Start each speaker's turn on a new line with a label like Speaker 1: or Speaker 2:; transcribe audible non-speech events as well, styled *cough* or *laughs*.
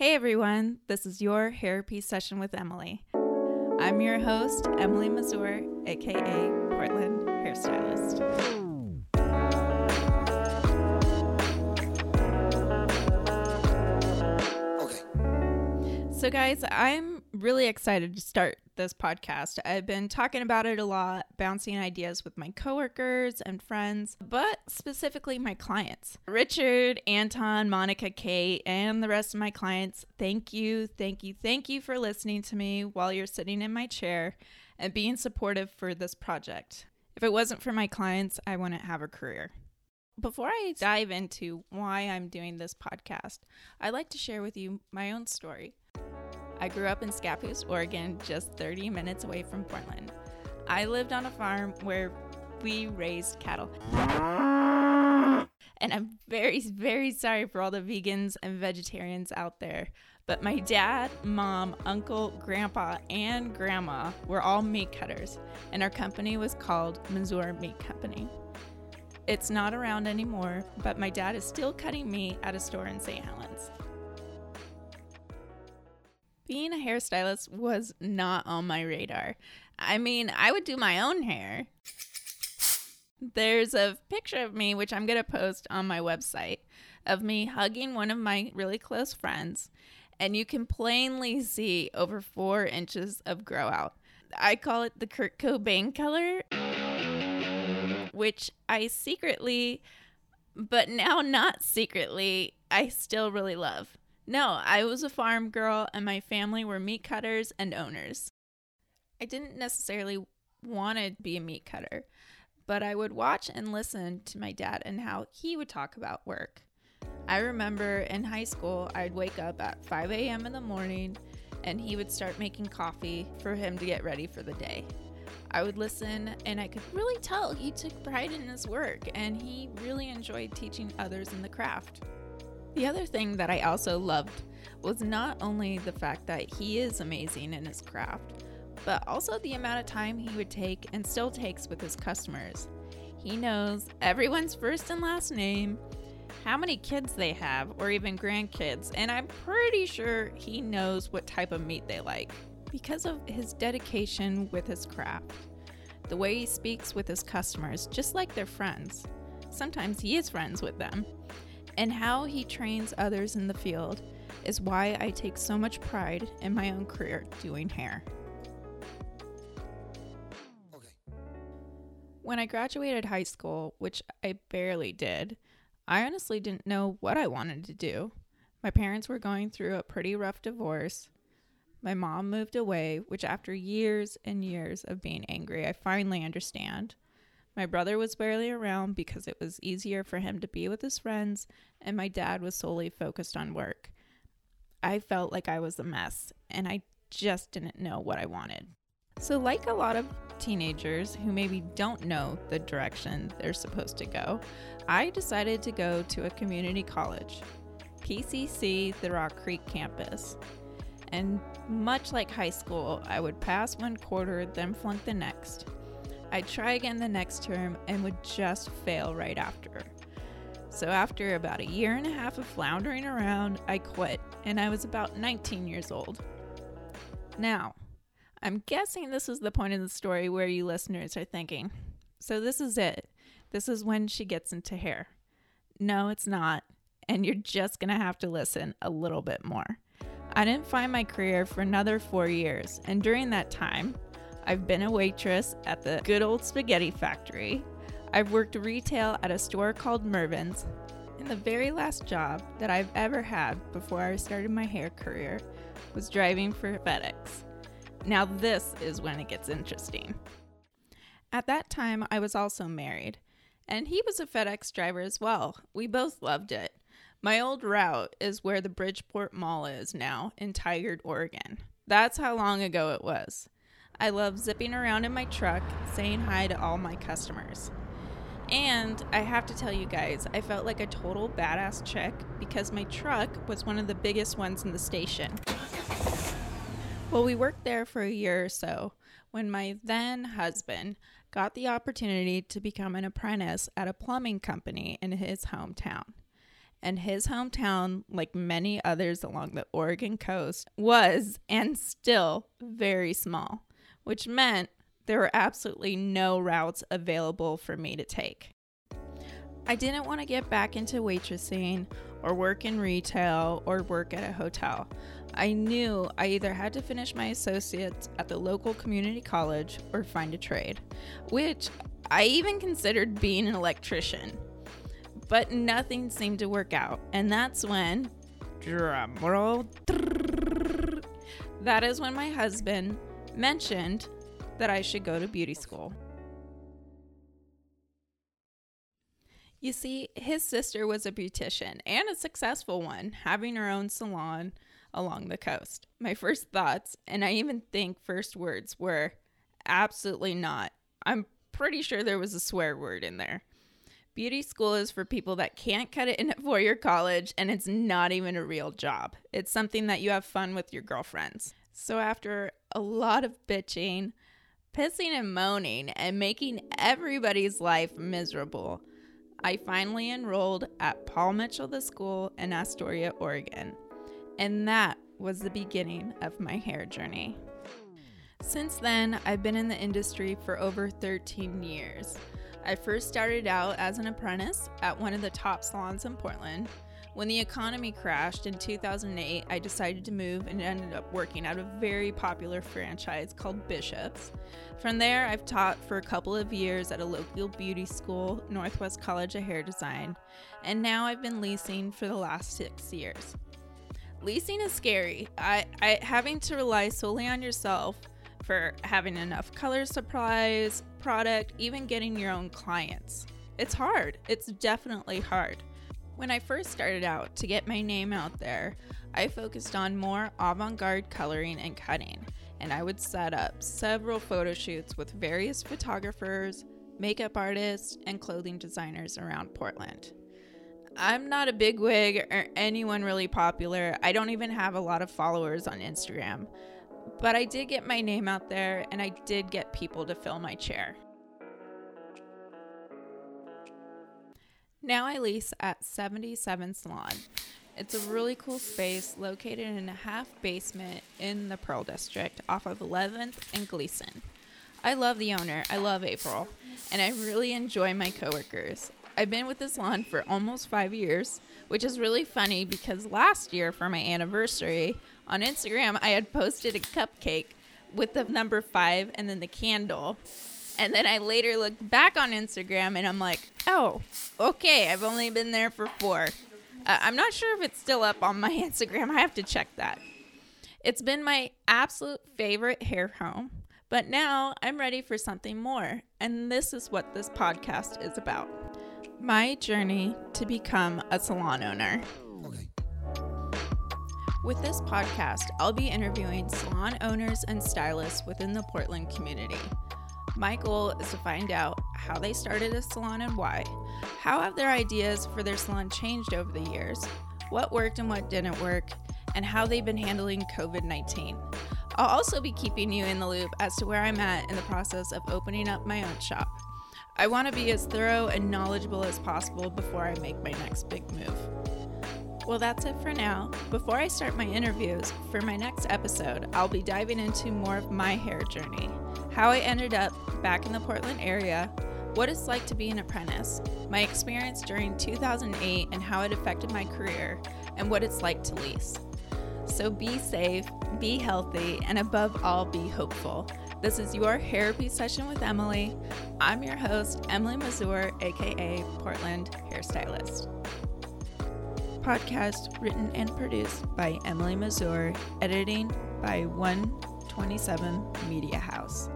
Speaker 1: Hey everyone, this is your therapy session with Emily. I'm your host, Emily Mazur, aka Portland Hairstylist. Okay. So, guys, I'm really excited to start this podcast. I've been talking about it a lot, bouncing ideas with my coworkers and friends, but specifically my clients. Richard, Anton, Monica, Kate, and the rest of my clients, thank you, thank you, thank you for listening to me while you're sitting in my chair and being supportive for this project. If it wasn't for my clients, I wouldn't have a career. Before I dive into why I'm doing this podcast, I'd like to share with you my own story. I grew up in Scappoose, Oregon, just 30 minutes away from Portland. I lived on a farm where we raised cattle. And I'm very, very sorry for all the vegans and vegetarians out there. But my dad, mom, uncle, grandpa, and grandma were all meat cutters, and our company was called Mazur Meat Company. It's not around anymore, but my dad is still cutting meat at a store in St. Helens being a hairstylist was not on my radar. I mean, I would do my own hair. There's a picture of me, which I'm going to post on my website, of me hugging one of my really close friends. And you can plainly see over four inches of grow out. I call it the Kurt Cobain color, which I secretly, but now not secretly, I still really love. No, I was a farm girl and my family were meat cutters and owners. I didn't necessarily want to be a meat cutter, but I would watch and listen to my dad and how he would talk about work. I remember in high school, I'd wake up at 5 a.m. in the morning and he would start making coffee for him to get ready for the day. I would listen and I could really tell he took pride in his work and he really enjoyed teaching others in the craft. The other thing that I also loved was not only the fact that he is amazing in his craft, but also the amount of time he would take and still takes with his customers. He knows everyone's first and last name, how many kids they have, or even grandkids, and I'm pretty sure he knows what type of meat they like because of his dedication with his craft. The way he speaks with his customers, just like their friends. Sometimes he is friends with them and how he trains others in the field is why I take so much pride in my own career doing hair. Okay. When I graduated high school, which I barely did, I honestly didn't know what I wanted to do. My parents were going through a pretty rough divorce. My mom moved away, which after years and years of being angry, I finally understand. My brother was barely around because it was easier for him to be with his friends, and my dad was solely focused on work. I felt like I was a mess, and I just didn't know what I wanted. So, like a lot of teenagers who maybe don't know the direction they're supposed to go, I decided to go to a community college, PCC, the Rock Creek campus. And much like high school, I would pass one quarter, then flunk the next. I'd try again the next term and would just fail right after. So, after about a year and a half of floundering around, I quit, and I was about 19 years old. Now, I'm guessing this is the point in the story where you listeners are thinking, so this is it. This is when she gets into hair. No, it's not, and you're just gonna have to listen a little bit more. I didn't find my career for another four years, and during that time, I've been a waitress at the good old spaghetti factory. I've worked retail at a store called Mervyn's. And the very last job that I've ever had before I started my hair career was driving for FedEx. Now, this is when it gets interesting. At that time, I was also married, and he was a FedEx driver as well. We both loved it. My old route is where the Bridgeport Mall is now in Tigard, Oregon. That's how long ago it was. I love zipping around in my truck, saying hi to all my customers. And I have to tell you guys, I felt like a total badass chick because my truck was one of the biggest ones in the station. Well, we worked there for a year or so when my then husband got the opportunity to become an apprentice at a plumbing company in his hometown. and his hometown, like many others along the Oregon coast, was and still very small, which meant there were absolutely no routes available for me to take. I didn't want to get back into waitressing or work in retail or work at a hotel. I knew I either had to finish my associates at the local community college or find a trade, which I even considered being an electrician. But nothing seemed to work out, and that's when, drumroll, that is when my husband mentioned that I should go to beauty school. You see, his sister was a beautician and a successful one, having her own salon along the coast. My first thoughts, and I even think first words, were absolutely not. I'm pretty sure there was a swear word in there. Beauty school is for people that can't cut it *laughs* in at four year college, and it's not even a real job. It's something that you have fun with your girlfriends. So, after a lot of bitching, pissing, and moaning, and making everybody's life miserable, I finally enrolled at Paul Mitchell the School in Astoria, Oregon. And that was the beginning of my hair journey. Since then, I've been in the industry for over 13 years. I first started out as an apprentice at one of the top salons in Portland. When the economy crashed in 2008, I decided to move and ended up working at a very popular franchise called Bishop's. From there, I've taught for a couple of years at a local beauty school, Northwest College of Hair Design, and now I've been leasing for the last six years. Leasing is scary. I, I having to rely solely on yourself for having enough color supplies, product, even getting your own clients. It's hard. It's definitely hard. When I first started out to get my name out there, I focused on more avant garde coloring and cutting and I would set up several photo shoots with various photographers, makeup artists, and clothing designers around Portland. I'm not a big wig or anyone really popular. I don't even have a lot of followers on Instagram. But I did get my name out there and I did get people to fill my chair. Now I lease at 77 Salon, it's a really cool space located in a half basement in the Pearl District off of 11th and Glisan. I love the owner. I love April. And I really enjoy my coworkers. I've been with this salon for almost five years, which is really funny because last year for my anniversary on Instagram, I had posted a cupcake with the number five and then the candle. And then I later looked back on Instagram and I'm like, oh, okay, I've only been there for four. Uh, I'm not sure if it's still up on my *laughs* Instagram. I have to check that. It's been my absolute favorite hair home, but now I'm ready for something more. And this is what this podcast is about my journey to become a salon owner. Okay. With this podcast, I'll be interviewing salon owners and stylists within the Portland community. My goal is to find out how they started a salon and why. How have their ideas for their salon changed over the years? What worked and what didn't work? And how they've been handling COVID 19. I'll also be keeping you in the loop as to where I'm at in the process of opening up my own shop. I want to be as thorough and knowledgeable as possible before I make my next big move. Well, that's it for now. Before I start my interviews, for my next episode, I'll be diving into more of my hair journey how I ended up back in the Portland area, what it's like to be an apprentice, my experience during 2008 and how it affected my career, and what it's like to lease. So be safe, be healthy, and above all, be hopeful. This is your therapy session with Emily. I'm your host, Emily Mazur, aka Portland Hairstylist. Podcast written and produced by Emily Mazur, editing by 127 Media House.